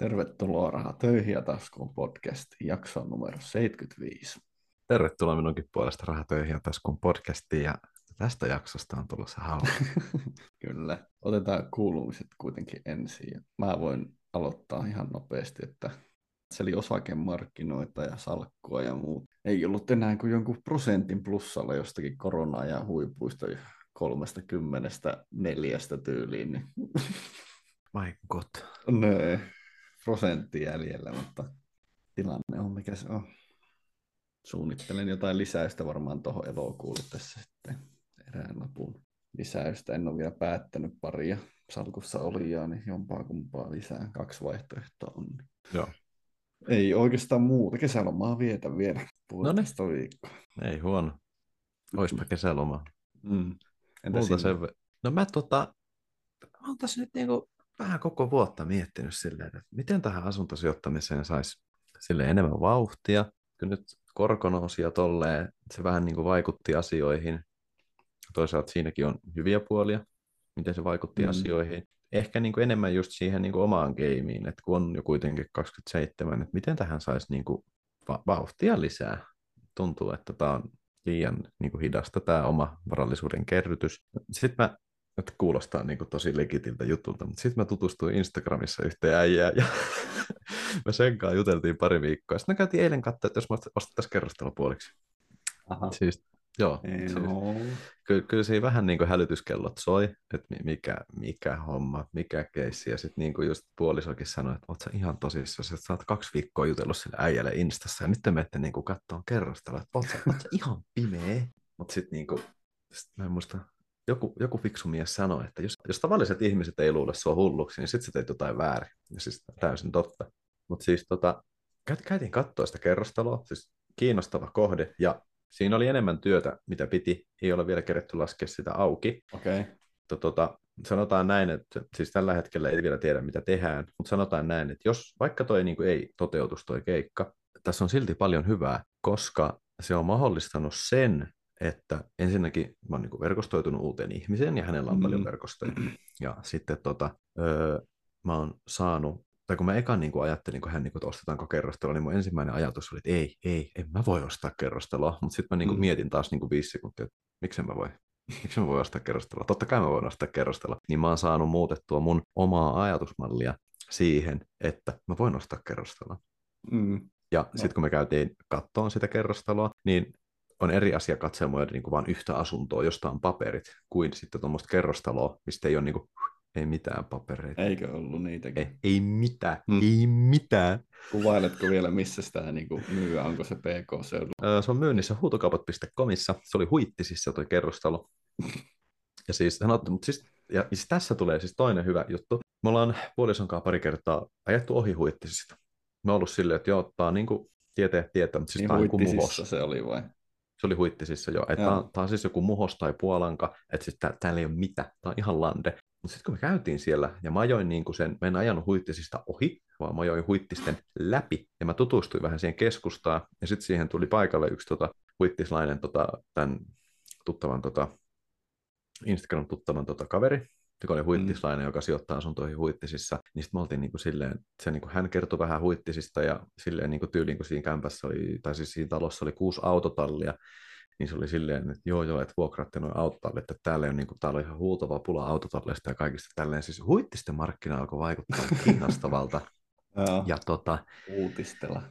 Tervetuloa Raha töihin ja taskuun podcast jakso numero 75. Tervetuloa minunkin puolesta Raha töihin ja taskuun podcastiin ja tästä jaksosta on tulossa hauska. Kyllä. Otetaan kuulumiset kuitenkin ensin. Mä voin aloittaa ihan nopeasti, että se oli osakemarkkinoita ja salkkua ja muut. Ei ollut enää kuin jonkun prosentin plussalla jostakin koronaa ja huipuista kolmesta kymmenestä neljästä tyyliin. Niin... My god. Nee prosentti jäljellä, mutta tilanne on mikä se on. Suunnittelen jotain lisäystä varmaan tuohon elokuulle tässä sitten erään lopun lisäystä. En ole vielä päättänyt paria. Salkussa oli ja niin jompaa kumpaa lisää. Kaksi vaihtoehtoa on. Joo. Ei oikeastaan muuta. Kesälomaa vietä vielä puolesta no viikkoa. Ei huono. Oispa kesäloma. Mm. Entä Multa sen... No mä tota, mä oon tässä nyt niinku vähän koko vuotta miettinyt silleen, että miten tähän asuntosijoittamiseen saisi sille enemmän vauhtia. Kyllä nyt korko nousi ja tolleen, se vähän niin kuin vaikutti asioihin. Toisaalta siinäkin on hyviä puolia, miten se vaikutti mm. asioihin. Ehkä niin kuin enemmän just siihen niin kuin omaan gameen, että kun on jo kuitenkin 27, että miten tähän saisi niin kuin va- vauhtia lisää. Tuntuu, että tämä on liian niin kuin hidasta tämä oma varallisuuden kerrytys. Sitten mä että kuulostaa niin kuin tosi legitiltä jutulta, mutta sitten mä tutustuin Instagramissa yhteen äijään ja me sen kanssa juteltiin pari viikkoa. Sitten me käytiin eilen katsoa, että jos mä ostettaisiin kerrostella puoliksi. Aha. Siis, joo. Siis, kyllä, kyllä siinä vähän niin kuin hälytyskellot soi, että mikä, mikä homma, mikä keissi. Ja sitten niin kuin just puolisokin sanoi, että oot sä ihan tosissaan, että sä oot kaksi viikkoa jutellut sille äijälle Instassa ja nyt te menette niin katsomaan kerrostella, että oot sä, oot sä ihan pimeä. Mutta sitten niin kuin, sit mä en muista, joku, joku fiksu mies sanoi, että jos, jos tavalliset ihmiset ei luule sua hulluksi, niin sitten sä teet jotain väärin. Ja siis täysin totta. Mutta siis tota, käytiin katsoa sitä kerrostaloa, siis kiinnostava kohde, ja siinä oli enemmän työtä, mitä piti. Ei ole vielä keretty laskea sitä auki. Okay. Tota, sanotaan näin, että siis tällä hetkellä ei vielä tiedä, mitä tehdään, mutta sanotaan näin, että jos vaikka toi niin kuin ei toteutus toi keikka, tässä on silti paljon hyvää, koska se on mahdollistanut sen, että ensinnäkin mä oon niin verkostoitunut uuteen ihmiseen ja hänellä on mm. paljon verkostoja. Ja sitten tota, öö, mä oon saanut, tai kun mä ekan niin kuin ajattelin, kun hän niin kuin, että ostetaanko kerrostalo, niin mun ensimmäinen ajatus oli, että ei, ei, en mä voi ostaa kerrostaloa. Mutta sitten mä niin kuin mm. mietin taas niin kuin viisi sekuntia, että miksen mä voi. Miksi mä voin ostaa kerrostaloa? Totta kai mä voin ostaa kerrostaloa. Niin mä oon saanut muutettua mun omaa ajatusmallia siihen, että mä voin ostaa kerrostaloa. Mm. Ja no. sitten kun me käytiin kattoon sitä kerrostaloa, niin on eri asia katselmoida niin kuin vain yhtä asuntoa, josta on paperit, kuin sitten tuommoista kerrostaloa, mistä ei ole niin kuin, ei mitään papereita. Eikö ollut niitäkin? Ei, ei mitään, hmm. ei mitään. Kuvailetko vielä, missä sitä niin kuin myy, onko se PK-seudulla? Se on myynnissä huutokaupat.comissa, se oli huittisissa toi kerrostalo. Ja siis sanottu, mutta siis, ja siis tässä tulee siis toinen hyvä juttu. Me ollaan puolison kanssa pari kertaa ajettu ohi huittisista. Me ollut silleen, että joo, tää on niin kuin tietää tietää, mutta siis niin tää on kuin se oli vai? Se oli huittisissa jo. Että tämä, tämä on siis joku muhos tai puolanka, että siis tää, täällä ei ole mitään. Tämä on ihan lande. Mutta sitten kun me käytiin siellä ja mä ajoin niin kuin sen, mä en ajanut huittisista ohi, vaan mä ajoin huittisten läpi ja mä tutustuin vähän siihen keskustaan ja sitten siihen tuli paikalle yksi tota, huittislainen tota, tämän tuttavan tota, Instagram-tuttavan tota, kaveri, joka oli huittislainen, mm. joka sijoittaa asuntoihin huittisissa, niin sitten me oltiin niin kuin silleen, se niin kuin hän kertoi vähän huittisista ja silleen niin kuin tyyliin, kun siinä kämpässä oli, tai siis siinä talossa oli kuusi autotallia, niin se oli silleen, että joo joo, että vuokraatte noin autotallit, että täällä on, niin kuin, täällä on ihan huutava pula autotalleista ja kaikista tälleen. Siis huittisten markkina alkoi vaikuttaa kiinnostavalta. ja tota, Uutistella.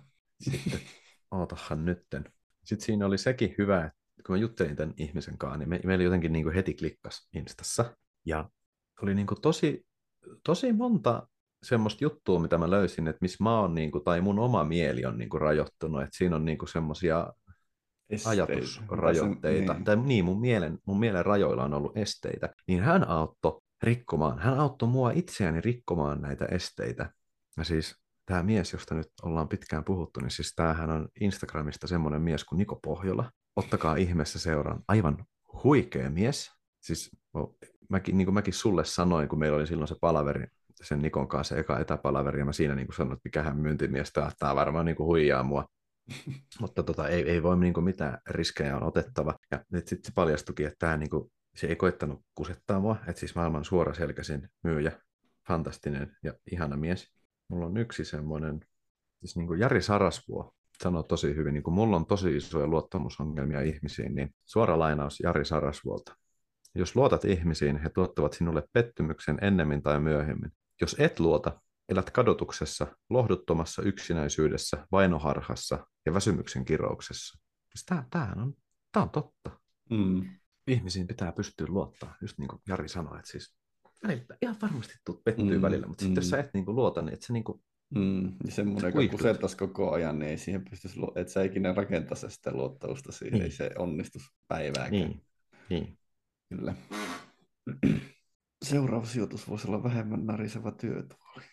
Sitten, ootahan nytten. Sitten siinä oli sekin hyvä, että kun mä juttelin tämän ihmisen kanssa, niin me, meillä jotenkin niin kuin heti klikkas Instassa. Ja oli niin kuin tosi, tosi monta semmoista juttua, mitä mä löysin, että missä mä oon, niin kuin, tai mun oma mieli on niin kuin rajoittunut, että siinä on niin kuin semmoisia ajatusrajoitteita, niin. tai niin, mun mielen, mun mielen rajoilla on ollut esteitä, niin hän auttoi rikkomaan, hän auttoi mua itseäni rikkomaan näitä esteitä. Ja siis tämä mies, josta nyt ollaan pitkään puhuttu, niin siis tämähän on Instagramista semmoinen mies kuin Niko Pohjola. Ottakaa ihmeessä seuraan. Aivan huikea mies. Siis mäkin, niin kuin mäkin sulle sanoin, kun meillä oli silloin se palaveri sen Nikon kanssa, se eka etäpalaveri, ja mä siinä niin kuin sanoin, että mikähän myyntimies tämä, tämä varmaan niin kuin huijaa mua. Mutta tota, ei, ei voi niin kuin mitään riskejä on otettava. Ja sitten se paljastukin, että tämä niin kuin, se ei koittanut kusettaa mua, että siis maailman suoraselkäisin myyjä, fantastinen ja ihana mies. mulla on yksi semmoinen, siis niin kuin Jari Sarasvuo sanoi tosi hyvin, niin kuin mulla on tosi isoja luottamusongelmia ihmisiin, niin suora lainaus Jari Sarasvuolta. Jos luotat ihmisiin, he tuottavat sinulle pettymyksen ennemmin tai myöhemmin. Jos et luota, elät kadotuksessa, lohduttomassa yksinäisyydessä, vainoharhassa ja väsymyksen kirouksessa. Siis tämähän on, tää on totta. Mm. Ihmisiin pitää pystyä luottaa, just niin kuin Jari sanoi, että siis välillä, ihan varmasti tuut pettyy mm, välillä, mutta mm. sitten jos sä et niin kuin luota, niin et sä niin kuin, Mm, ja semmoinen, joka kusettaisi koko ajan, niin ei siihen pystyisi, että sä ikinä rakentaisi sitä luottamusta siihen, niin. ei se onnistus päivääkään. Niin, niin. Kyllä. Seuraava sijoitus voisi olla vähemmän nariseva työtuoli.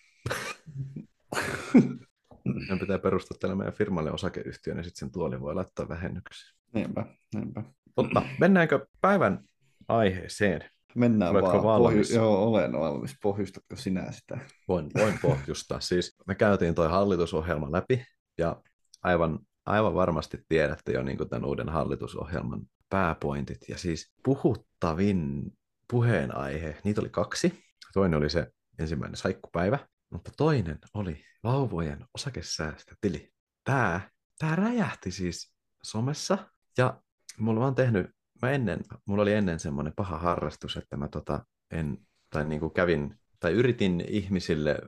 Meidän pitää perustaa tälle meidän firmalle osakeyhtiö, niin sitten sen tuoli voi laittaa vähennyksiä. Niinpä, niinpä. Mutta mennäänkö päivän aiheeseen? Mennään Oletko vaan. valmis? Pohju- joo, olen valmis. Pohjustatko sinä sitä? Voin, voin pohjustaa. Siis me käytiin toi hallitusohjelma läpi ja aivan, aivan varmasti tiedätte jo niin tämän uuden hallitusohjelman pääpointit. Ja siis puhuttavin puheenaihe, niitä oli kaksi. Toinen oli se ensimmäinen saikkupäivä, mutta toinen oli vauvojen osakesäästötili. Tämä, tämä räjähti siis somessa ja mulla vaan tehnyt, mä ennen, mulla oli ennen semmoinen paha harrastus, että mä tota, en, tai niin kuin kävin, tai yritin ihmisille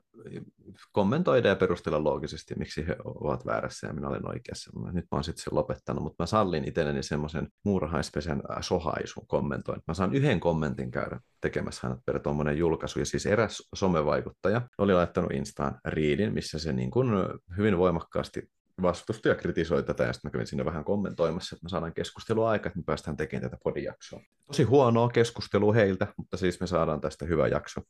kommentoida ja perustella loogisesti, miksi he ovat väärässä ja minä olen oikeassa. Nyt mä oon sitten sen lopettanut, mutta mä sallin itselleni semmoisen muurahaispesän sohaisun kommentoin. Mä saan yhden kommentin käydä tekemässä hänet per tuommoinen julkaisu. Ja siis eräs somevaikuttaja oli laittanut Instaan riidin, missä se niin kuin hyvin voimakkaasti vastusti ja kritisoi tätä, ja sitten mä kävin sinne vähän kommentoimassa, että me saadaan keskustelua aika, että me päästään tekemään tätä podijaksoa. Tosi huonoa keskustelua heiltä, mutta siis me saadaan tästä hyvä jakso.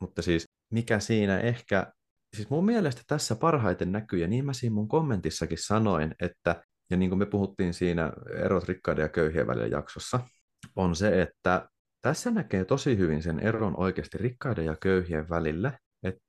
Mutta siis mikä siinä ehkä, siis mun mielestä tässä parhaiten näkyy, ja niin mä siinä mun kommentissakin sanoin, että, ja niin kuin me puhuttiin siinä erot rikkaiden ja köyhien välillä jaksossa, on se, että tässä näkee tosi hyvin sen eron oikeasti rikkaiden ja köyhien välillä, että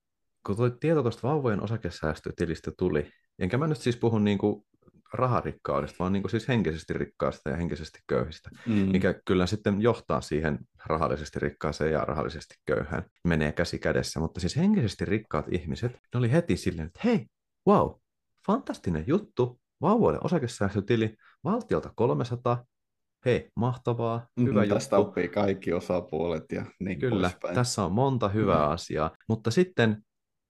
kun tuo tieto tuosta vauvojen osakesäästötilistä tuli, enkä mä nyt siis puhu niin kuin raharikkaudesta, vaan niin kuin siis henkisesti rikkaasta ja henkisesti köyhistä, mm. mikä kyllä sitten johtaa siihen rahallisesti rikkaaseen ja rahallisesti köyhään. Menee käsi kädessä, mutta siis henkisesti rikkaat ihmiset, ne oli heti silleen, että hei, wow, fantastinen juttu, vauvoille osakesäästötili, valtiolta 300, hei, mahtavaa, hyvä mm, Tästä juttu. oppii kaikki osapuolet ja niin Kyllä, poispäin. tässä on monta hyvää mm. asiaa, mutta sitten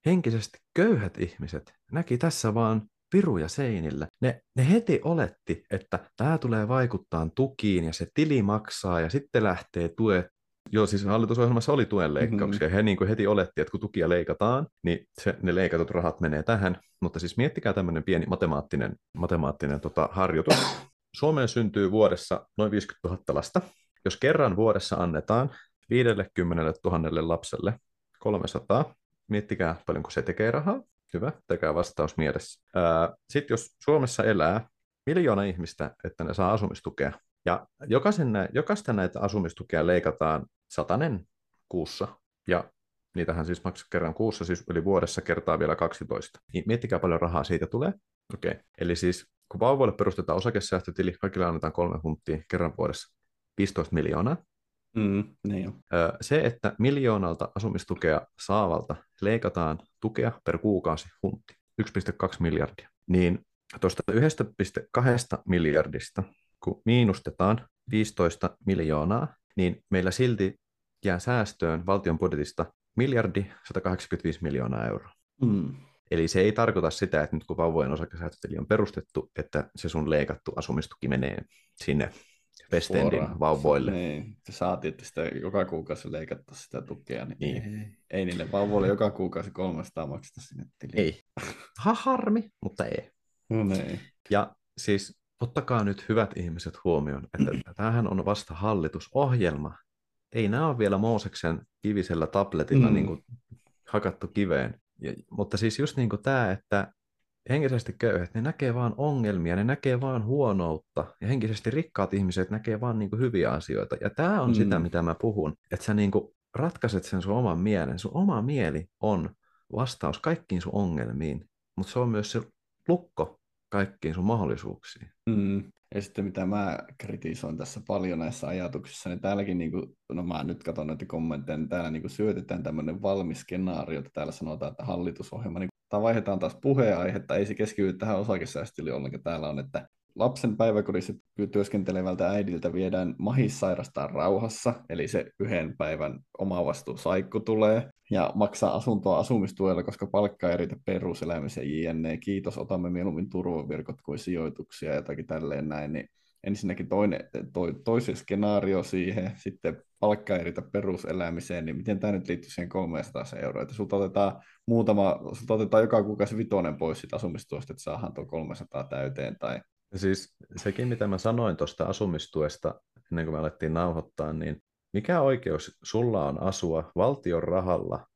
henkisesti köyhät ihmiset näki tässä vaan piruja seinillä. Ne, ne heti oletti, että tämä tulee vaikuttaa tukiin ja se tili maksaa ja sitten lähtee tuet. Joo, siis hallitusohjelmassa oli tuen leikkauksia. Mm-hmm. He niin kuin heti oletti, että kun tukia leikataan, niin se, ne leikatut rahat menee tähän. Mutta siis miettikää tämmöinen pieni matemaattinen, matemaattinen tota, harjoitus. Suomeen syntyy vuodessa noin 50 000 lasta. Jos kerran vuodessa annetaan 50 000 lapselle 300, miettikää paljonko se tekee rahaa. Hyvä, tekää vastaus mielessä. Sitten jos Suomessa elää miljoona ihmistä, että ne saa asumistukea, ja jokaisen, jokaista näitä asumistukea leikataan satanen kuussa, ja niitähän siis maksaa kerran kuussa, siis yli vuodessa kertaa vielä 12. Niin miettikää paljon rahaa siitä tulee. Okei, okay. eli siis kun vauvoille perustetaan osakesäästötili, kaikille annetaan kolme hunttia kerran vuodessa, 15 miljoonaa. Mm, niin jo. Se, että miljoonalta asumistukea saavalta leikataan tukea per kuukausi huntti, 1,2 miljardia, niin tuosta 1,2 miljardista, kun miinustetaan 15 miljoonaa, niin meillä silti jää säästöön valtion budjetista miljardi 185 miljoonaa euroa. Mm. Eli se ei tarkoita sitä, että nyt kun vauvojen osakesäästötili on perustettu, että se sun leikattu asumistuki menee sinne Westendin vauvoille. Niin, se saatiin, että sitä joka kuukausi leikattu sitä tukea, niin, Niin. Ei, ei niille vauvoille joka kuukausi 300 makseta sinne tiliin. Ei. Ha, harmi, mutta ei. No niin. Ja siis ottakaa nyt hyvät ihmiset huomioon, että tämähän on vasta hallitusohjelma. Ei nämä ole vielä Mooseksen kivisellä tabletilla Mm. niin kuin hakattu kiveen. Ja, mutta siis just niin kuin tämä, että henkisesti köyhät, ne näkee vaan ongelmia, ne näkee vaan huonoutta, ja henkisesti rikkaat ihmiset näkee vaan niin kuin hyviä asioita. Ja tämä on Mm. sitä, mitä mä puhun, että sä niin kuin ratkaiset sen sun oman mielen. Sun oma mieli on vastaus kaikkiin sun ongelmiin, mutta se on myös se lukko kaikkiin sun mahdollisuuksiin. Mm. Ja sitten mitä mä kritisoin tässä paljon näissä ajatuksissa, niin täälläkin, niin kuin, no mä nyt katson näitä kommentteja, niin täällä niin kuin syötetään tämmöinen valmis skenaario, että täällä sanotaan, että hallitusohjelma niin tai vaihdetaan taas puheenaihetta, ei se keskity tähän osakesäästöliin ollenkaan. Täällä on, että lapsen päiväkodissa työskentelevältä äidiltä viedään mahis sairastaa rauhassa, eli se yhden päivän omavastuusaikku tulee, ja maksaa asuntoa asumistuella, koska palkka ei riitä peruselämisen jne. Kiitos, otamme mieluummin turvavirkot kuin sijoituksia ja jotakin tälleen näin, niin ensinnäkin toinen, toi, toisen skenaario siihen, sitten palkka ei riitä peruselämiseen, niin miten tämä nyt liittyy siihen 300 euroa, että sulta otetaan muutama, sulta otetaan joka kuukausi vitonen pois siitä asumistuosta, että saadaan tuo 300 täyteen, tai siis sekin, mitä mä sanoin tuosta asumistuesta ennen kuin me alettiin nauhoittaa, niin mikä oikeus sulla on asua valtion rahalla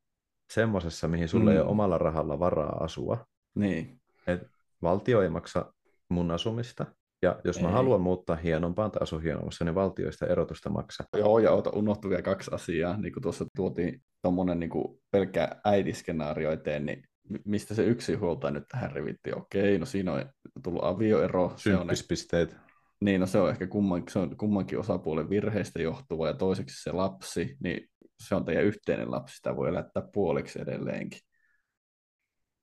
semmoisessa, mihin sulla mm. ei ole omalla rahalla varaa asua? Niin. Et valtio ei maksa mun asumista, ja jos ei. mä haluan muuttaa hienompaan tai asua hienommassa, niin valtio sitä erotusta maksaa. Joo, ja ota, unohtui vielä kaksi asiaa. Niin kuin tuossa tuotiin tuommoinen niin pelkkä äidiskenaario eteen, niin mistä se yksi huolta nyt tähän rivittiin? Okei, no siinä on tullut avioero. Se on, niin, no se on ehkä kummankin, se on kummankin osapuolen virheistä johtuva, ja toiseksi se lapsi, niin se on teidän yhteinen lapsi, sitä voi elättää puoliksi edelleenkin.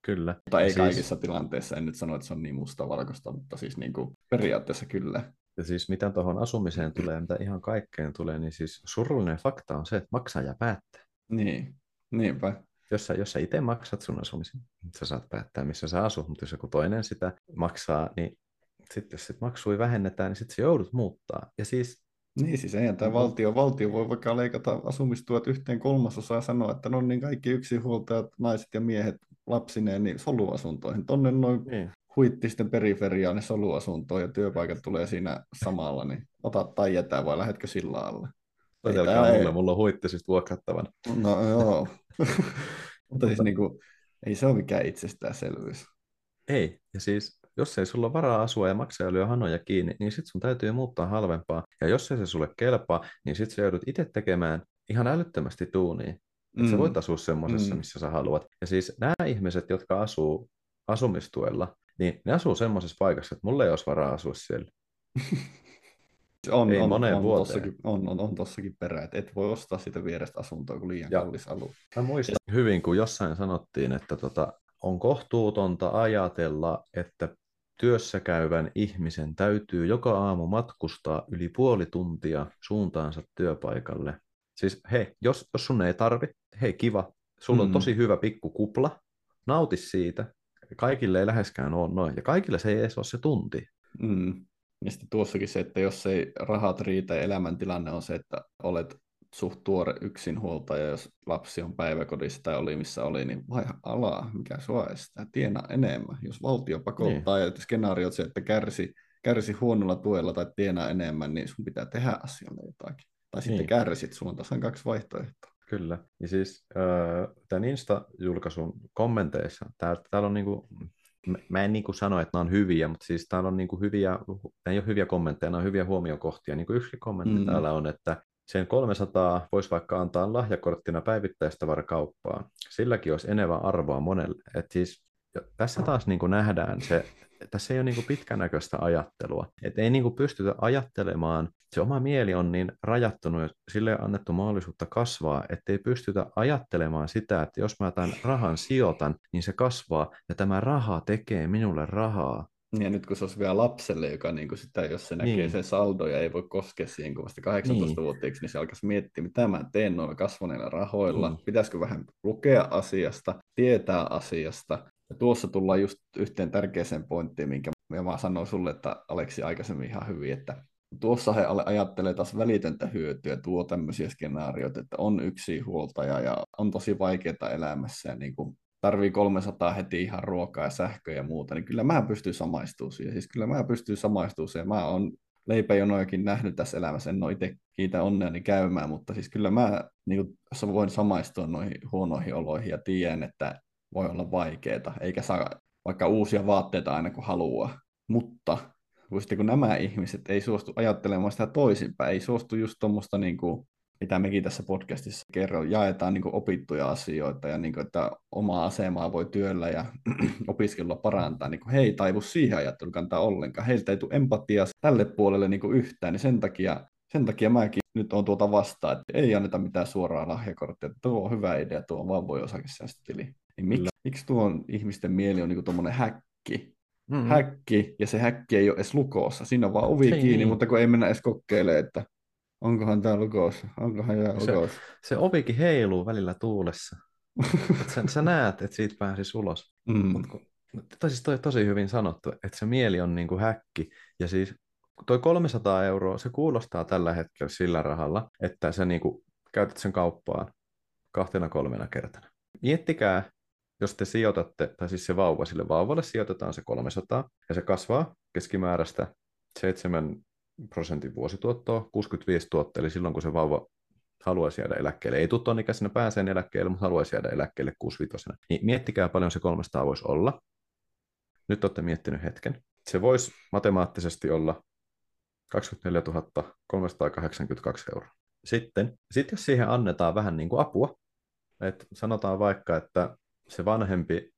Kyllä. Mutta ei siis... kaikissa tilanteissa, en nyt sano, että se on niin mustavalkoista, mutta siis niin kuin periaatteessa kyllä. Ja siis mitä tuohon asumiseen tulee, mitä ihan kaikkeen tulee, niin siis surullinen fakta on se, että maksaja päättää. Niin, niinpä jos sä, jos sä itse maksat sun asumisen, sä saat päättää, missä sä asut, mutta jos joku toinen sitä maksaa, niin sitten jos sit maksui vähennetään, niin sitten sä joudut muuttaa. Ja siis niin, siis eihän tämä valtio, valtio voi vaikka leikata asumistuot yhteen kolmasosaa ja sanoa, että no niin kaikki yksinhuoltajat, naiset ja miehet lapsineen niin soluasuntoihin. Tonne noin niin. huittisten periferiaan ne soluasuntoon ja työpaikat tulee siinä samalla, niin ota tai jätä vai lähdetkö sillä alle? Soitelkaa mulle, ei... mulla on huittisista vuokrattavana. No joo. Mutta siis niin kuin, ei se ole mikään itsestäänselvyys. Ei, ja siis jos ei sulla ole varaa asua ja maksaa lyö hanoja kiinni, niin sit sun täytyy muuttaa halvempaa. Ja jos ei se sulle kelpaa, niin sit sä joudut itse tekemään ihan älyttömästi tuunia. Että mm. sä voit asua semmoisessa, mm. missä sä haluat. Ja siis nämä ihmiset, jotka asuu asumistuella, niin ne asuu semmoisessa paikassa, että mulla ei olisi varaa asua siellä. On, ei on, moneen on, vuoteen. Tossakin, on, on, on tossakin perä, että et voi ostaa sitä vierestä asuntoa, kun liian ja, kallis alue. Mä muistan ja... hyvin, kun jossain sanottiin, että tota, on kohtuutonta ajatella, että työssä käyvän ihmisen täytyy joka aamu matkustaa yli puoli tuntia suuntaansa työpaikalle. Siis hei, jos, jos sun ei tarvi, hei kiva, sulla mm. on tosi hyvä pikku kupla, nauti siitä. Kaikille ei läheskään ole noin, ja kaikille se ei edes ole se tunti. Mm. Ja sitten tuossakin se, että jos ei rahat riitä ja elämäntilanne on se, että olet suht tuore yksinhuoltaja, jos lapsi on päiväkodissa tai oli missä oli, niin vai alaa, mikä sua estää, tienaa enemmän. Jos valtio pakottaa niin. ja skenaariot se, että kärsi, kärsi huonolla tuella tai tienaa enemmän, niin sun pitää tehdä asialle jotakin. Tai sitten niin. kärsit, sulla on tasan kaksi vaihtoehtoa. Kyllä. Ja siis äh, tämän Insta-julkaisun kommenteissa, täällä, täällä on niinku mä en niin kuin sano, että nämä on hyviä, mutta siis täällä on niin kuin hyviä, nämä ei ole hyviä kommentteja, nämä on hyviä huomiokohtia. Niin kuin yksi kommentti mm. täällä on, että sen 300 voisi vaikka antaa lahjakorttina päivittäistä kauppaa. Silläkin olisi enemmän arvoa monelle. Et siis, tässä taas niin kuin nähdään se, tässä ei ole niin kuin pitkänäköistä ajattelua. Et ei niin kuin pystytä ajattelemaan, se oma mieli on niin rajattunut ja sille annettu mahdollisuutta kasvaa, ettei pystytä ajattelemaan sitä, että jos mä tämän rahan sijoitan, niin se kasvaa ja tämä raha tekee minulle rahaa. Ja nyt kun se olisi vielä lapselle, joka niin kuin sitä, jos se näkee niin. sen saldo ja ei voi koskea siihen, kun vasta 18-vuotiaaksi, niin. niin se alkaisi miettiä, mitä mä teen noilla kasvaneilla rahoilla, niin. pitäisikö vähän lukea asiasta, tietää asiasta, ja tuossa tullaan just yhteen tärkeäseen pointtiin, minkä mä sanoin sulle, että Aleksi aikaisemmin ihan hyvin, että tuossa he ajattelee taas välitöntä hyötyä, tuo tämmöisiä skenaarioita, että on yksi huoltaja ja on tosi vaikeaa elämässä ja niin kuin tarvii 300 heti ihan ruokaa ja sähköä ja muuta, niin kyllä mä pystyn samaistumaan siihen. Siis kyllä mä pystyn samaistumaan siihen. Mä oon leipäjonojakin nähnyt tässä elämässä, en ole itse kiitä onneani käymään, mutta siis kyllä mä niin kuin, voin samaistua noihin huonoihin oloihin ja tiedän, että voi olla vaikeaa, eikä saa vaikka uusia vaatteita aina kun haluaa. Mutta kun nämä ihmiset ei suostu ajattelemaan sitä toisinpäin, ei suostu just tuommoista, niin mitä mekin tässä podcastissa kerron, jaetaan niin kuin opittuja asioita ja niin kuin, että omaa asemaa voi työllä ja opiskelua parantaa, niin kuin, he ei taivu siihen ajatteluun kantaa ollenkaan. Heiltä ei tule empatiaa tälle puolelle niin kuin yhtään, niin sen takia Sen takia mäkin nyt on tuota vastaan, että ei anneta mitään suoraa lahjakorttia. Tuo on hyvä idea, tuo on vaan voi osakesäästötili. Niin miksi, miksi tuon ihmisten mieli on niin tuommoinen häkki? Mm-hmm. Häkki, ja se häkki ei ole edes lukossa. Siinä on vaan ovi ei, kiinni, niin. mutta kun ei mennä edes kokeilemaan, että onkohan tämä lukossa, onkohan tämä lukossa. Se, se ovikin heiluu välillä tuulessa. sä, sä näet, että siitä pääsisi ulos. Mm. Mut kun, tai siis toi tosi hyvin sanottu, että se mieli on niin kuin häkki. Ja siis toi 300 euroa, se kuulostaa tällä hetkellä sillä rahalla, että sä niin kuin käytät sen kauppaan kahtena kolmena kertana. Miettikää, jos te sijoitatte, tai siis se vauva, sille vauvalle sijoitetaan se 300, ja se kasvaa keskimääräistä 7 prosentin vuosituottoa, 65 tuottoa, eli silloin kun se vauva haluaisi jäädä eläkkeelle. Ei ton ikäisenä pääseen eläkkeelle, mutta haluaisi jäädä eläkkeelle 65 Niin miettikää paljon se 300 voisi olla. Nyt olette miettinyt hetken. Se voisi matemaattisesti olla 24 382 euroa. Sitten, sit jos siihen annetaan vähän niin kuin apua, että sanotaan vaikka, että se vanhempi,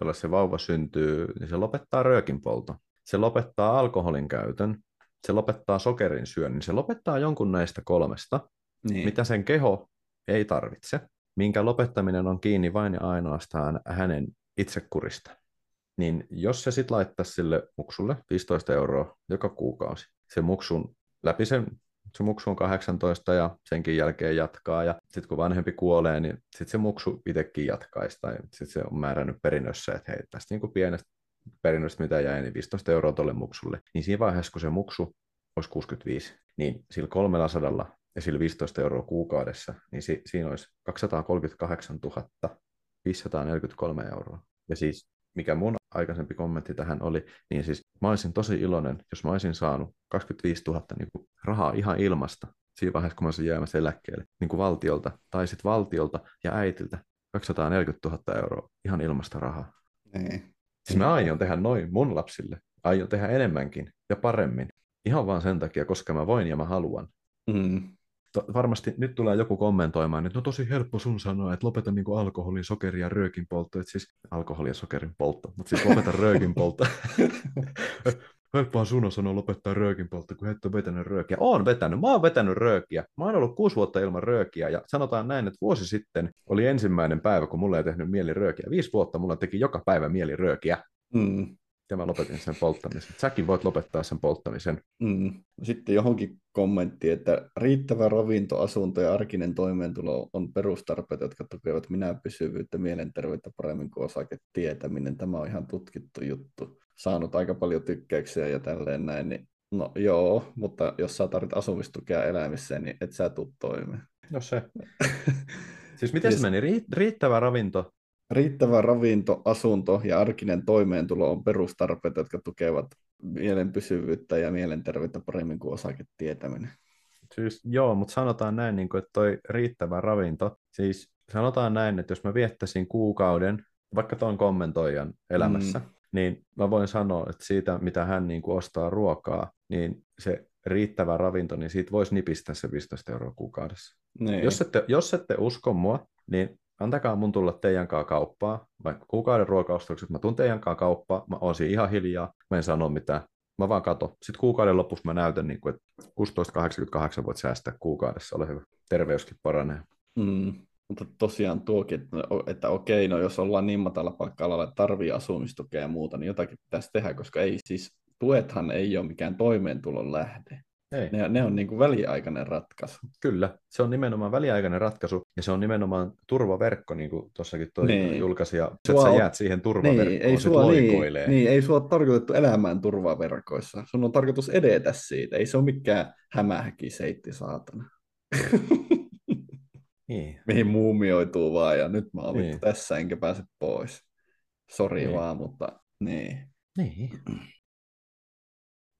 jolle se vauva syntyy, niin se lopettaa röökin polton. Se lopettaa alkoholin käytön, se lopettaa sokerin syönnin, se lopettaa jonkun näistä kolmesta, niin. mitä sen keho ei tarvitse, minkä lopettaminen on kiinni vain ja ainoastaan hänen itsekurista. Niin jos se sitten laittaisi sille muksulle 15 euroa joka kuukausi, se muksun läpi sen se muksu on 18 ja senkin jälkeen jatkaa. Ja sitten kun vanhempi kuolee, niin sitten se muksu itsekin jatkaisi. Tai sitten se on määrännyt perinnössä, että hei, tästä niin kuin pienestä perinnöstä mitä jäi, niin 15 euroa tuolle muksulle. Niin siinä vaiheessa, kun se muksu olisi 65, niin sillä 300 ja sillä 15 euroa kuukaudessa, niin si- siinä olisi 238 543 euroa. Ja siis mikä mun aikaisempi kommentti tähän oli, niin siis mä olisin tosi iloinen, jos mä olisin saanut 25 000 niin kuin rahaa ihan ilmasta siinä vaiheessa, kun mä olisin jäämässä eläkkeelle, niin kuin valtiolta, tai sitten valtiolta ja äitiltä 240 000 euroa ihan ilmasta rahaa. Niin. Siis mä aion tehdä noin mun lapsille. Aion tehdä enemmänkin ja paremmin. Ihan vaan sen takia, koska mä voin ja mä haluan. Mm varmasti nyt tulee joku kommentoimaan, että no tosi helppo sun sanoa, että lopeta niin alkoholin, sokerin ja röökin poltto. Että siis alkoholin ja sokerin poltto, mutta siis lopeta röökin poltto. Helppoa sun on sanoa lopettaa röökin poltto, kun et ole vetänyt röökiä. Oon vetänyt, mä oon vetänyt röökiä. Mä oon ollut kuusi vuotta ilman röökiä ja sanotaan näin, että vuosi sitten oli ensimmäinen päivä, kun mulle ei tehnyt mieli röökiä. Viisi vuotta mulla teki joka päivä mieli röökiä. Mm ja mä lopetin sen polttamisen. Säkin voit lopettaa sen polttamisen. Mm. Sitten johonkin kommentti, että riittävä ravinto, asunto ja arkinen toimeentulo on perustarpeet, jotka tukevat minä pysyvyyttä, mielenterveyttä paremmin kuin osaketietäminen. Tämä on ihan tutkittu juttu. Saanut aika paljon tykkäyksiä ja tälleen näin. Niin no joo, mutta jos sä tarvitset asumistukea elämiseen, niin et sä tuu toimeen. No se. siis miten se siis- meni? Riittävä ravinto, Riittävä ravinto, asunto ja arkinen toimeentulo on perustarpeet, jotka tukevat mielen pysyvyyttä ja mielenterveyttä paremmin kuin osaketietäminen. Siis, joo, mutta sanotaan näin, niin kuin, että toi riittävä ravinto, siis sanotaan näin, että jos mä viettäisin kuukauden vaikka tuon kommentoijan elämässä, mm. niin mä voin sanoa, että siitä, mitä hän niin kuin ostaa ruokaa, niin se riittävä ravinto, niin siitä voisi nipistää se 15 euroa kuukaudessa. Niin. Jos, ette, jos ette usko mua, niin antakaa mun tulla teidän kanssa kauppaa, vaikka kuukauden ruokaostokset, mä tuun teidän kanssa kauppaa, mä oon ihan hiljaa, mä en sano mitään, mä vaan kato. Sitten kuukauden lopussa mä näytän, niin kuin, että 16,88 voit säästää kuukaudessa, ole hyvä. Terveyskin paranee. Mm, mutta tosiaan tuokin, että, että okei, no jos ollaan niin matala palkka-alalla, että tarvii asumistukea ja muuta, niin jotakin pitäisi tehdä, koska ei siis, tuethan ei ole mikään toimeentulon lähde. Ei. Ne, ne on niin kuin väliaikainen ratkaisu. Kyllä, se on nimenomaan väliaikainen ratkaisu ja se on nimenomaan turvaverkko, niin kuin tuossakin toi niin. julkaisi, ja sua, sä jäät siihen turvaverkkoon, niin, ei sua, niin, niin, ei sua ole tarkoitettu elämään turvaverkoissa. Sun on tarkoitus edetä siitä, ei se ole mikään hämähäkiseitti, saatana. niin. Mihin muumioituu vaan, ja nyt mä oon niin. tässä enkä pääse pois. Sori niin. vaan, mutta niin. Niin.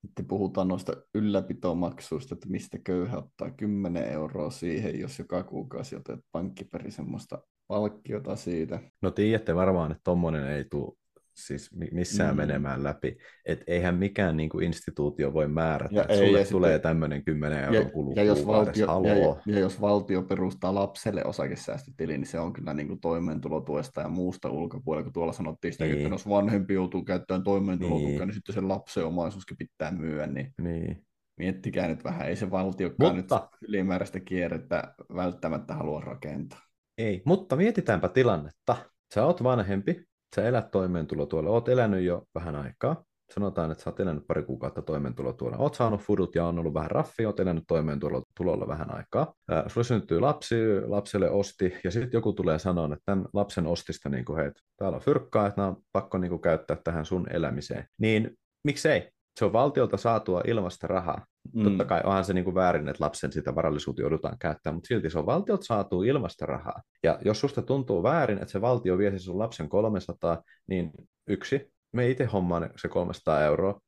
Sitten puhutaan noista ylläpitomaksuista, että mistä köyhä ottaa 10 euroa siihen, jos joka kuukausi otet pankkiperi semmoista palkkiota siitä. No tiedätte varmaan, että tommonen ei tule siis missään mm. menemään läpi. Et eihän mikään niin kuin instituutio voi määrätä, ja että ei, sulle tulee sitten, tämmöinen 10 euron kulu ja, jos valtio, ja, ja, jos valtio perustaa lapselle osakesäästötili, niin se on kyllä niin kuin toimeentulotuesta ja muusta ulkopuolella, kun tuolla sanottiin sitä, niin. että jos vanhempi joutuu käyttämään toimeentulotukea, niin. niin sitten sen lapsen omaisuuskin pitää myyä. Niin, niin. miettikää nyt vähän, ei se valtiokaan Mutta- nyt ylimääräistä kierrettä välttämättä halua rakentaa. Ei, mutta mietitäänpä tilannetta. Sä oot vanhempi, sä elät toimeentulotuella, oot elänyt jo vähän aikaa. Sanotaan, että sä oot elänyt pari kuukautta toimeentulotuella. Oot saanut fudut ja on ollut vähän raffi, oot elänyt toimeentulolla vähän aikaa. Ää, sulle syntyy lapsi, lapselle osti, ja sitten joku tulee sanoa, että tämän lapsen ostista, niin kuin, hei, täällä on fyrkkaa, että on pakko niin kuin, käyttää tähän sun elämiseen. Niin miksei? Se on valtiolta saatua ilmasta rahaa. Mm. Totta kai onhan se niin kuin väärin, että lapsen sitä varallisuutta joudutaan käyttämään, mutta silti se on valtiolta saatu ilmasta rahaa. Ja jos susta tuntuu väärin, että se valtio vie sun lapsen 300, niin yksi, me itse hommaan se 300 euroa.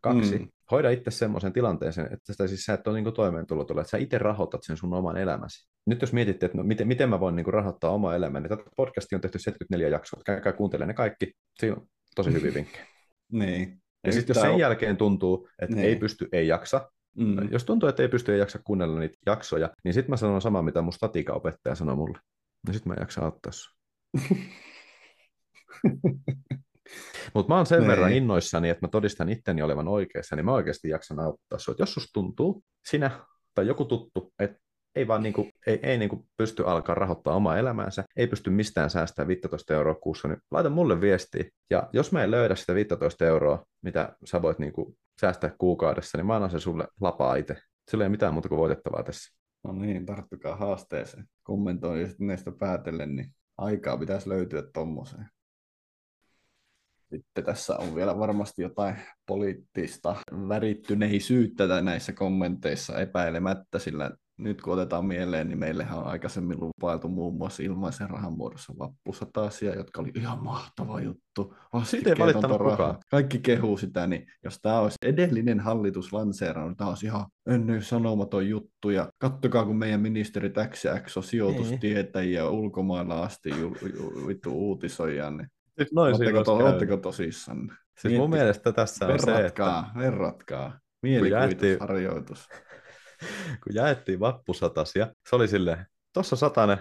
Kaksi, mm. Hoida itse semmoisen tilanteeseen, että sitä siis sä et ole niin toimeentulotulla, että sä itse rahoitat sen sun oman elämäsi. Nyt jos mietitte, että no, miten, miten mä voin niin kuin rahoittaa omaa elämäni, niin tätä podcastia on tehty 74 jaksoa, käykää kuuntelemaan ne kaikki, siinä on tosi hyviä vinkkejä. Niin. Ja sitten jos sen jälkeen tuntuu, että Niin. ei pysty, ei jaksa, Mm. jos tuntuu, että ei pysty ei jaksa kuunnella niitä jaksoja, niin sitten mä sanon samaa, mitä mun statiikaopettaja sanoi mulle. No sitten mä en jaksa auttaa sua. Mutta mä oon sen Niin. verran innoissani, että mä todistan itteni olevan oikeassa, niin mä oikeasti jaksan auttaa sua. Et Jos susta tuntuu, sinä tai joku tuttu, että ei vaan niinku, ei, ei niinku pysty alkaa rahoittaa omaa elämäänsä, ei pysty mistään säästämään 15 euroa kuussa, niin laita mulle viestiä. Ja jos mä en löydä sitä 15 euroa, mitä sä voit niinku säästää kuukaudessa, niin mä annan sen sulle lapaa itse. Sillä ei mitään muuta kuin voitettavaa tässä. No niin, tarttukaa haasteeseen. Kommentoin sitten näistä päätellen, niin aikaa pitäisi löytyä tommoseen. Sitten tässä on vielä varmasti jotain poliittista värittyneisyyttä näissä kommenteissa epäilemättä, sillä nyt kun otetaan mieleen, niin meillähän on aikaisemmin lupailtu muun muassa ilmaisen rahan muodossa vappusatasia, jotka oli ihan mahtava juttu. Siitä ei valittanut Vastikkeetonta kukaan. Kaikki kehuu sitä, niin jos tämä olisi edellinen hallitus lanseerannut, tämä olisi ihan ennen sanomaton juttu. Ja kattokaa, kun meidän ministerit X ja X on sijoitustietäjiä ulkomailla asti ju, ju, vittu uutisojia, niin Siis noin Oletteko, to, oletteko tosissanne? Siis mun mielestä tässä on se, että Verratkaa, verratkaa. Mielikuvitusharjoitus. kun jaettiin vappusatasia, se oli silleen, tossa satanen,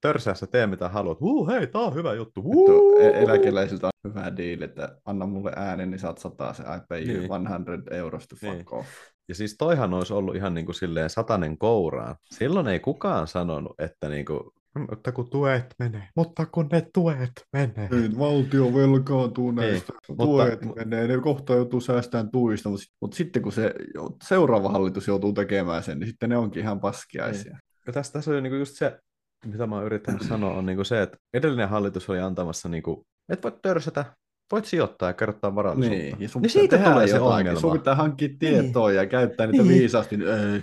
törsäässä tee mitä haluat. Huu, hei, tää on hyvä juttu. Huu. e- eläkeläisiltä on hyvä diili, että anna mulle äänen, niin saat sataa se I pay Niin. 100 eurosta fuck Niin. off. Ja siis toihan olisi ollut ihan niin kuin silleen satanen kouraan. Silloin ei kukaan sanonut, että niin kuin, mutta kun tuet menee, mutta kun ne tuet menee. Nyt valtio velkaantuu näistä, mutta- tuet mu- menee, ne kohta joutuu säästämään tuista, mutta, mutta sitten kun se seuraava hallitus joutuu tekemään sen, niin sitten ne onkin ihan paskiaisia. Ja tässä, tässä oli niinku just se, mitä mä oon yrittänyt sanoa, on niinku se, että edellinen hallitus oli antamassa, niinku, että voit törsätä, voit sijoittaa ja kerrottaa varallisuutta. Niin, ja sun niin siitä tulee se ongelma. Sun pitää hankkia tietoa ja käyttää niitä Niin. viisaasti, niin ei,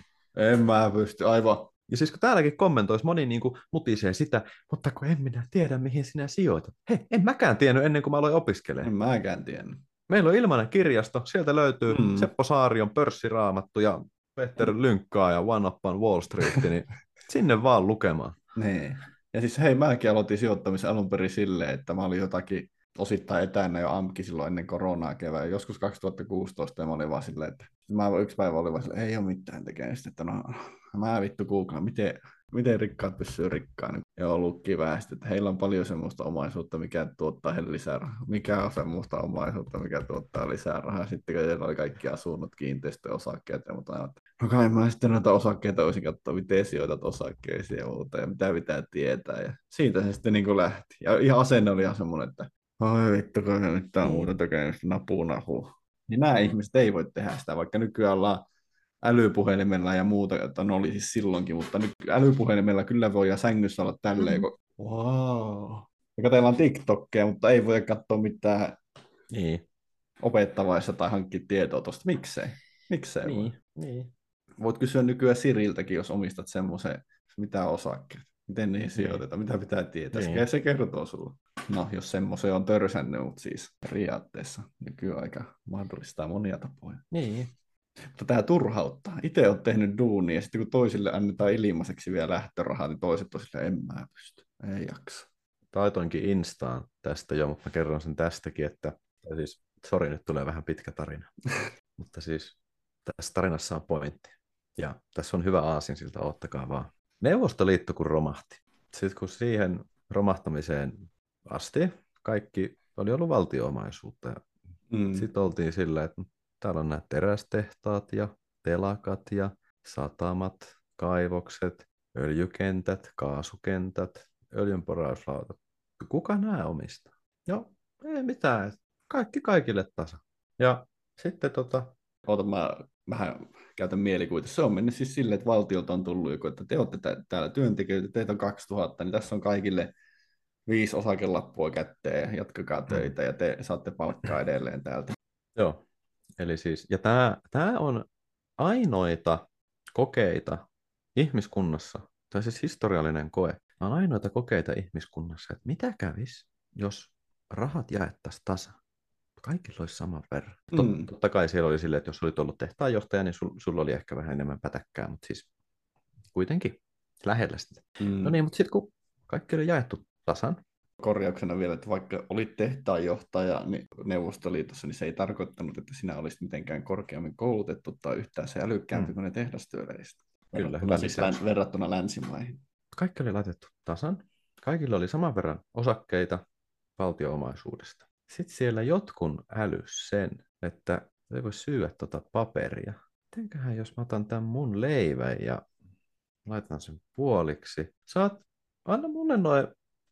en mä pysty, aivan. Ja siis kun täälläkin kommentoisi, moni niin kuin mutisee sitä, mutta kun en minä tiedä, mihin sinä sijoitat. Hei, en mäkään tiennyt ennen kuin mä aloin En opiskelemaan. mäkään tiennyt. Meillä on ilmainen kirjasto, sieltä löytyy Mm. mm. Seppo Saarion pörssiraamattu ja Peter Lynkkaa ja One Up on Wall Street, niin sinne vaan lukemaan. Niin. Ja siis hei, mäkin aloitin sijoittamisen alun perin silleen, että mä olin jotakin osittain etänä jo AMKi silloin ennen koronaa kevään, joskus 2016, ja mä olin vaan silleen, että mä yksi päivä olin vaan silleen, ei ole mitään tekemistä, että no, mä vittu googlaan, miten, miten rikkaat pysyy rikkaana. Ja on että heillä on paljon semmoista omaisuutta, mikä tuottaa heille lisää rahaa. Mikä on semmoista omaisuutta, mikä tuottaa lisää rahaa. Sitten kun heillä oli kaikki asunnot, kiinteistöjä, osakkeet ja muuta. No kai mä sitten noita osakkeita olisin katsoa, miten sijoitat osakkeisiin ja muuta ja mitä pitää tietää. Ja siitä se sitten niin kuin lähti. Ja ihan asenne oli ihan semmoinen, että oi vittu, kun ei mitään muuta tekemistä, napu napu. Niin nämä ihmiset ei voi tehdä sitä, vaikka nykyään ollaan älypuhelimella ja muuta, että ne oli siis silloinkin, mutta nyt älypuhelimella kyllä voi ja sängyssä olla tälleen, kun wow. Ja katsellaan TikTokia, mutta ei voi katsoa mitään Niin, opettavaista tai hankkia tietoa tuosta. Miksei? Miksei voi? niin, niin. Voit kysyä nykyään Siriltäkin, jos omistat semmoisen, mitä osakkeet, miten niihin sijoitetaan, mitä pitää tietää. Niin. Niin. Se kertoo sulle. No, jos semmoisen on törsännyt, mutta siis periaatteessa nykyaika mahdollistaa monia tapoja. niin. Mutta tämä turhauttaa. Itse olet tehnyt duunia, ja sitten kun toisille annetaan ilmaiseksi vielä lähtörahaa, niin toiset on silleen, en mä pysty, ei jaksa. Taitoinkin Instaan tästä jo, mutta mä kerron sen tästäkin, että siis, sori, nyt tulee vähän pitkä tarina. mutta siis tässä tarinassa on pointti. Ja tässä on hyvä aasin siltä, ottakaa vaan. Neuvostoliitto kun romahti. Sitten kun siihen romahtamiseen asti kaikki oli ollut valtioomaisuutta. Mm. Sitten oltiin sillä, että täällä on nämä terästehtaat ja telakat ja satamat, kaivokset, öljykentät, kaasukentät, öljynporauslautat. Kuka nämä omistaa? Joo, ei mitään. Kaikki kaikille tasa. Ja sitten tota... Oota, mä vähän käytän mielikuvita. Se on mennyt siis silleen, että valtiolta on tullut joku, että te olette täällä työntekijöitä, teitä on 2000, niin tässä on kaikille viisi osakelappua kätteen, jatkakaa töitä ja te saatte palkkaa edelleen täältä. Joo, eli siis, ja tämä, tämä on ainoita kokeita ihmiskunnassa, tai siis historiallinen koe, on ainoita kokeita ihmiskunnassa, että mitä kävisi, jos rahat jaettaisiin tasan. Kaikilla olisi sama verran. Mm. Totta kai siellä oli silleen, että jos olit ollut tehtaanjohtaja, niin sul, sulla oli ehkä vähän enemmän pätäkkää, mutta siis kuitenkin lähellä sitä. Mm. No niin, mutta sitten kun kaikki oli jaettu tasan, korjauksena vielä, että vaikka olit tehtaanjohtaja niin Neuvostoliitossa, niin se ei tarkoittanut, että sinä olisit mitenkään korkeammin koulutettu tai yhtään se älykkäämpi mm. kuin ne tehdastyöläiset. Kyllä, verrattuna, siis län, verrattuna länsimaihin. Kaikki oli laitettu tasan. Kaikilla oli saman verran osakkeita valtioomaisuudesta. Sitten siellä jotkun älys sen, että ei voi syödä tuota paperia. Mitenköhän jos mä otan tämän mun leivän ja laitan sen puoliksi. Saat, anna mulle noin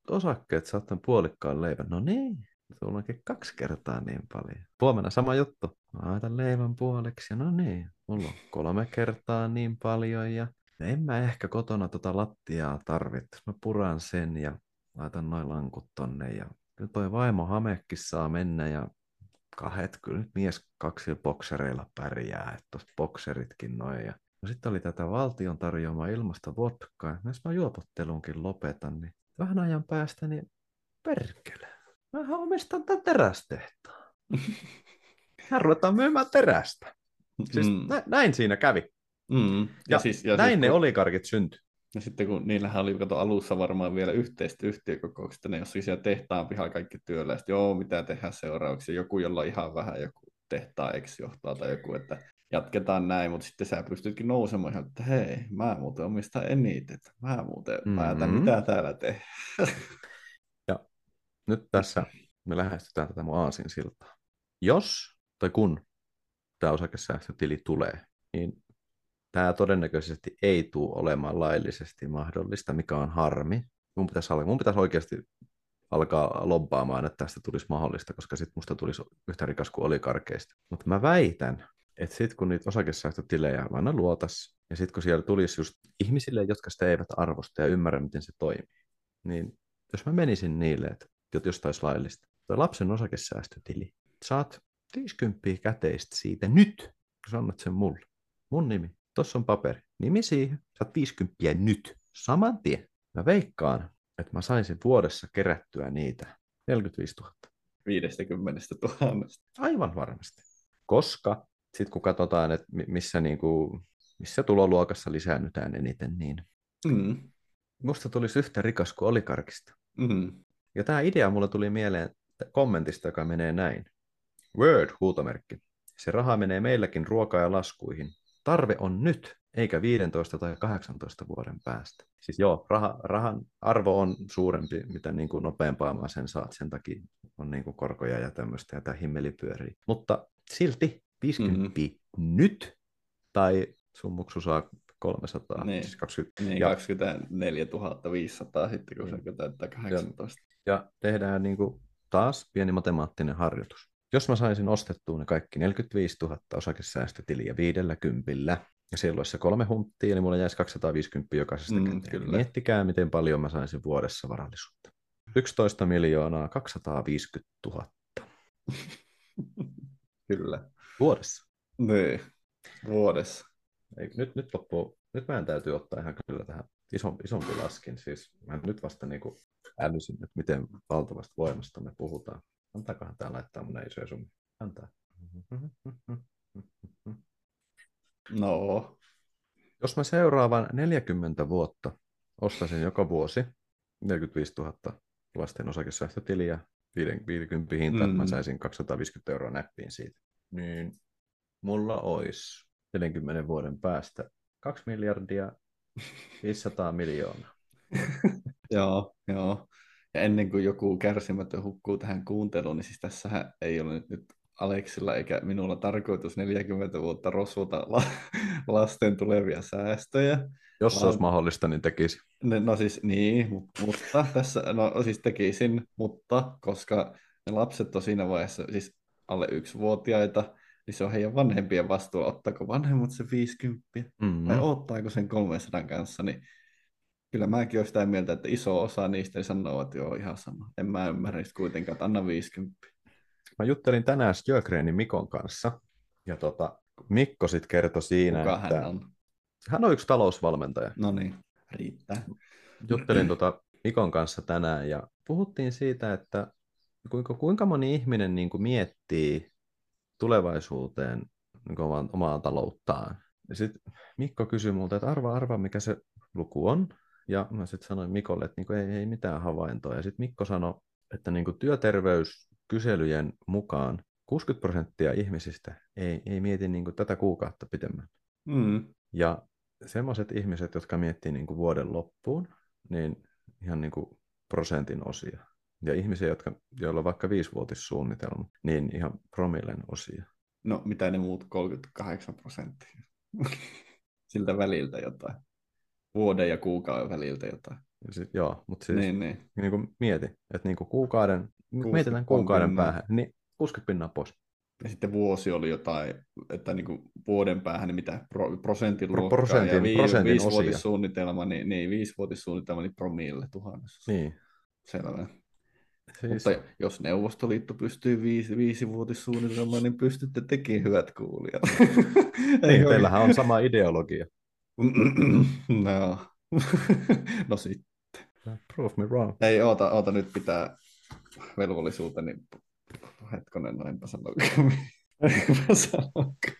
osakkeet, saatan puolikkaan leivän. No niin, sulla onkin kaksi kertaa niin paljon. Huomenna sama juttu. Mä laitan leivän puoliksi ja no niin, mulla on kolme kertaa niin paljon ja en mä ehkä kotona tota lattiaa tarvitse. Mä puran sen ja laitan noin lankut tonne ja kyllä toi vaimo hamekki saa mennä ja kahdet, kyllä nyt mies kaksilla boksereilla pärjää, että tuossa bokseritkin noin. Ja no sitten oli tätä valtion tarjoamaa ilmasta vodkaa. Jos mä juopottelunkin lopetan, niin vähän ajan päästä, niin perkele. Mä omistan tämän terästehtaan. Hän ruvetaan myymään terästä. Siis mm. nä- näin siinä kävi. Mm. Ja, ja, siis, ja näin siis, ne kun... olikarkit syntyi. Ja sitten kun niillähän oli kato alussa varmaan vielä yhteistä yhtiökokouksista, ne jos siellä tehtaan pihaa kaikki työläiset, joo, mitä tehdään seuraavaksi, joku, jolla on ihan vähän joku tehtaa ex johtaa tai joku, että jatketaan näin, mutta sitten sä pystytkin nousemaan ihan, että hei, mä muuten omistan eniten, mä muuten mm-hmm. päätän, mitä täällä tehdään. Ja nyt tässä me lähestytään tätä mun aasin siltaa. Jos tai kun tämä osakesäästötili tulee, niin tämä todennäköisesti ei tule olemaan laillisesti mahdollista, mikä on harmi. Mun pitäisi, mun pitäisi oikeasti alkaa lobbaamaan, että tästä tulisi mahdollista, koska sitten musta tulisi yhtä rikas kuin olikarkeista. Mutta mä väitän, että sitten kun niitä osakesäästötilejä aina luotas, ja sitten kun siellä tulisi just ihmisille, jotka sitä eivät arvosta ja ymmärrä, miten se toimii, niin jos mä menisin niille, että jos taisi laillista, toi lapsen osakesäästötili, saat 50 käteistä siitä nyt, kun annat sen mulle. Mun nimi. Tuossa on paperi. Nimi siihen. Saat 50 nyt. Saman tien. Mä veikkaan, että mä saisin vuodessa kerättyä niitä 45 000. 50 000. Aivan varmasti. Koska sitten kun katsotaan, että missä, niinku, missä tuloluokassa lisäännytään eniten, niin mm. musta tulisi yhtä rikas kuin olikarkista. Mm. Ja tämä idea mulle tuli mieleen kommentista, joka menee näin. Word, huutomerkki. Se raha menee meilläkin ruokaa ja laskuihin. Tarve on nyt, eikä 15 tai 18 vuoden päästä. Siis joo, raha, rahan arvo on suurempi, mitä niin kuin nopeampaa mä sen saat. Sen takia on niin kuin korkoja ja tämmöistä, ja tämä himmeli pyörii. Mutta silti 50 mm-hmm. nyt, tai sun muksu saa 300, niin. siis 20. Niin, ja, 24 500 sitten, kun niin. se täyttää 18. Ja, ja tehdään niin kuin taas pieni matemaattinen harjoitus. Jos mä saisin ostettua ne kaikki 45 000 osakesäästötiliä viidellä kympillä, ja siellä olisi se kolme hunttia, niin mulla jäisi 250 jokaisesta mm, Kyllä. Miettikää, miten paljon mä saisin vuodessa varallisuutta. 11 miljoonaa 250 000. Kyllä. Vuodessa. Niin, vuodessa. Ei, nyt, nyt loppuu, nyt meidän täytyy ottaa ihan kyllä tähän isompi, isompi laskin. Siis mä nyt vasta niin kuin älysin, että miten valtavasta voimasta me puhutaan. Antaakohan tämä laittaa mun isoja summia? Antaa. No. Jos mä seuraavan 40 vuotta ostaisin joka vuosi 45 000 lasten osakesäästötiliä 50 hinta, mm. mä saisin 250 euroa näppiin siitä, niin mulla olisi 40 vuoden päästä 2 miljardia 500 miljoonaa. joo, joo. Ja ennen kuin joku kärsimätön hukkuu tähän kuunteluun, niin siis tässä ei ole nyt, nyt Aleksilla eikä minulla tarkoitus 40 vuotta rosvota la- lasten tulevia säästöjä. Jos se olisi mahdollista, niin tekisi. Ne, no siis niin, mu- mutta tässä, no siis tekisin, mutta koska ne lapset on siinä vaiheessa siis alle yksivuotiaita, niin se on heidän vanhempien vastuulla, ottaako vanhemmat se 50 Mm. vai ottaako sen 300 kanssa, niin kyllä mäkin olen sitä mieltä, että iso osa niistä ei sanoo, että joo, ihan sama. En mä ymmärrä kuitenkaan, että anna 50. Mä juttelin tänään Sjögrenin Mikon kanssa, ja tota, Mikko sitten kertoi siinä, Kuka että hän on? hän on yksi talousvalmentaja. No niin, riittää. Juttelin tota Mikon kanssa tänään ja puhuttiin siitä, että kuinka, kuinka moni ihminen niin kuin miettii tulevaisuuteen niin kuin omaa, omaa talouttaan. Ja sitten Mikko kysyi multa, että arva, arva, mikä se luku on. Ja mä sitten sanoin Mikolle, että niin kuin ei, ei mitään havaintoa. Ja sitten Mikko sanoi, että niin kuin työterveyskyselyjen mukaan 60 prosenttia ihmisistä ei, ei mieti niin kuin tätä kuukautta pitemmän. Mm. Ja semmoiset ihmiset, jotka miettii niin kuin vuoden loppuun, niin ihan niin kuin prosentin osia. Ja ihmisiä, jotka, joilla on vaikka viisivuotissuunnitelma, niin ihan promillen osia. No mitä ne muut 38 prosenttia? Siltä väliltä jotain. Vuoden ja kuukauden väliltä jotain. Ja sit, joo, mutta siis niin. Niin, niin. Kuin mieti, että niin kuin kuukauden, 60 mietitään kuukauden pinnaa. päähän, niin 60 pinnaa pois. Ja sitten vuosi oli jotain, että niin kuin vuoden päähän niin mitä pro, prosentin Pro- luokkaa prosentin- ja vi, prosentin viisivuotissuunnitelma, niin, niin viisivuotissuunnitelma niin promille tuhannessa. Niin. Selvä. Siis, Mutta jos Neuvostoliitto pystyy viisi, viisivuotissuunnitelmaan, niin pystytte tekin hyvät kuulijat. niin, teillähän on sama ideologia. no. no sitten. Prove me wrong. Ei, oota, oota, nyt pitää velvollisuuteni. Hetkonen, no enpä sanokaan. enpä sanokaan.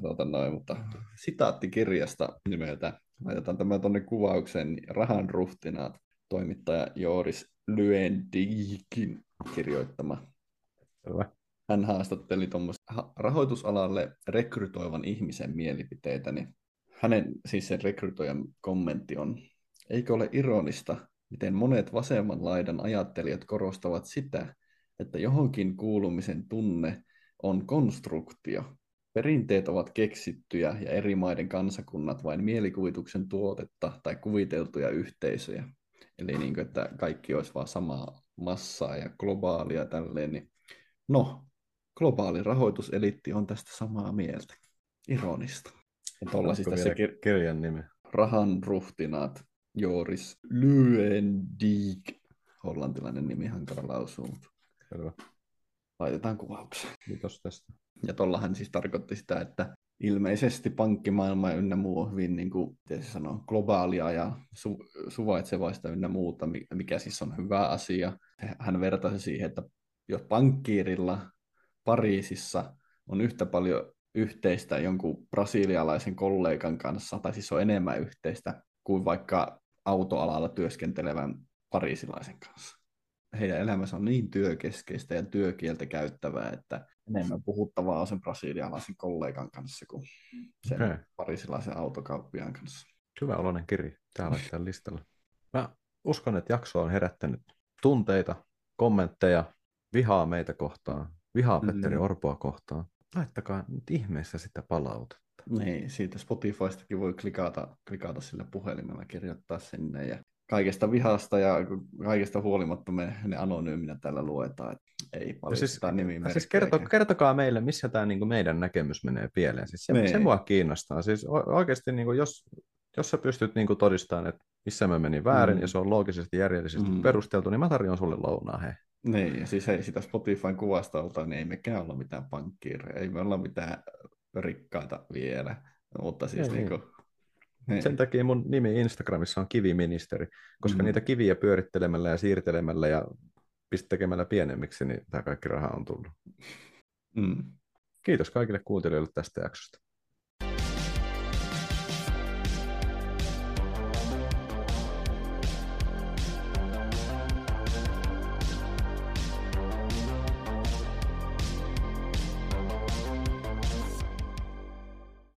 Tuota noin, mutta sitaattikirjasta nimeltä. Laitetaan tämä tuonne kuvaukseen. niin Rahan ruhtinaat, toimittaja Jooris Lyendikin kirjoittama. Selvä. Hän haastatteli tuommoista rahoitusalalle rekrytoivan ihmisen mielipiteitä, niin hänen, siis sen rekrytoijan kommentti on, eikö ole ironista, miten monet vasemman laidan ajattelijat korostavat sitä, että johonkin kuulumisen tunne on konstruktio. Perinteet ovat keksittyjä ja eri maiden kansakunnat vain mielikuvituksen tuotetta tai kuviteltuja yhteisöjä. Eli niin kuin, että kaikki olisi vaan samaa massaa ja globaalia tälleen, niin no, globaali rahoituseliitti on tästä samaa mieltä. Ironista. Ja tässä vielä kir- kirjan nimi. rahan ruhtinaat Joris Lyendijk, hollantilainen nimi hankala lausuu, mutta Selvä. laitetaan kuvaukseen. Kiitos tästä. Ja tuollahan siis tarkoitti sitä, että ilmeisesti pankkimaailma ynnä muu on hyvin, niin kuin, se sanoo, globaalia ja su- suvaitsevaista ynnä muuta, mi- mikä siis on hyvä asia. Hän vertasi siihen, että jos pankkiirilla Pariisissa on yhtä paljon yhteistä jonkun brasilialaisen kollegan kanssa, tai siis on enemmän yhteistä kuin vaikka autoalalla työskentelevän pariisilaisen kanssa. Heidän elämänsä on niin työkeskeistä ja työkieltä käyttävää, että enemmän puhuttavaa on sen brasilialaisen kollegan kanssa kuin sen Okei. pariisilaisen autokauppiaan kanssa. Hyvä oloinen kirja. Tää laittaa listalla. Mä uskon, että jakso on herättänyt tunteita, kommentteja, vihaa meitä kohtaan, vihaa Petteri Mm. Orpoa kohtaan. Laittakaa nyt ihmeessä sitä palautetta. Niin, siitä Spotifystakin voi klikata, klikata sillä puhelimella, kirjoittaa sinne ja kaikesta vihasta ja kaikesta huolimatta me ne anonyyminä täällä luetaan, että ei paljon siis, sitä nimimerkkejä. siis kerto, kertokaa meille, missä tämä niinku meidän näkemys menee pieleen. Siis se, Niin. se mua kiinnostaa. Siis oikeasti, niinku, jos, jos sä pystyt niinku todistamaan, että missä mä menin väärin, Mm. ja se on loogisesti järjellisesti Mm. perusteltu, niin mä tarjoan sulle lounaa. Hei. Niin, ja siis hei, sitä Spotifyn kuvastolta, niin ei mekään olla mitään pankkiireja, ei me olla mitään rikkaita vielä, mutta siis Ei, niin kuin, niin. Sen takia mun nimi Instagramissa on kiviministeri, koska Mm. niitä kiviä pyörittelemällä ja siirtelemällä ja pist- tekemällä pienemmiksi, niin tämä kaikki raha on tullut. Mm. Kiitos kaikille kuuntelijoille tästä jaksosta.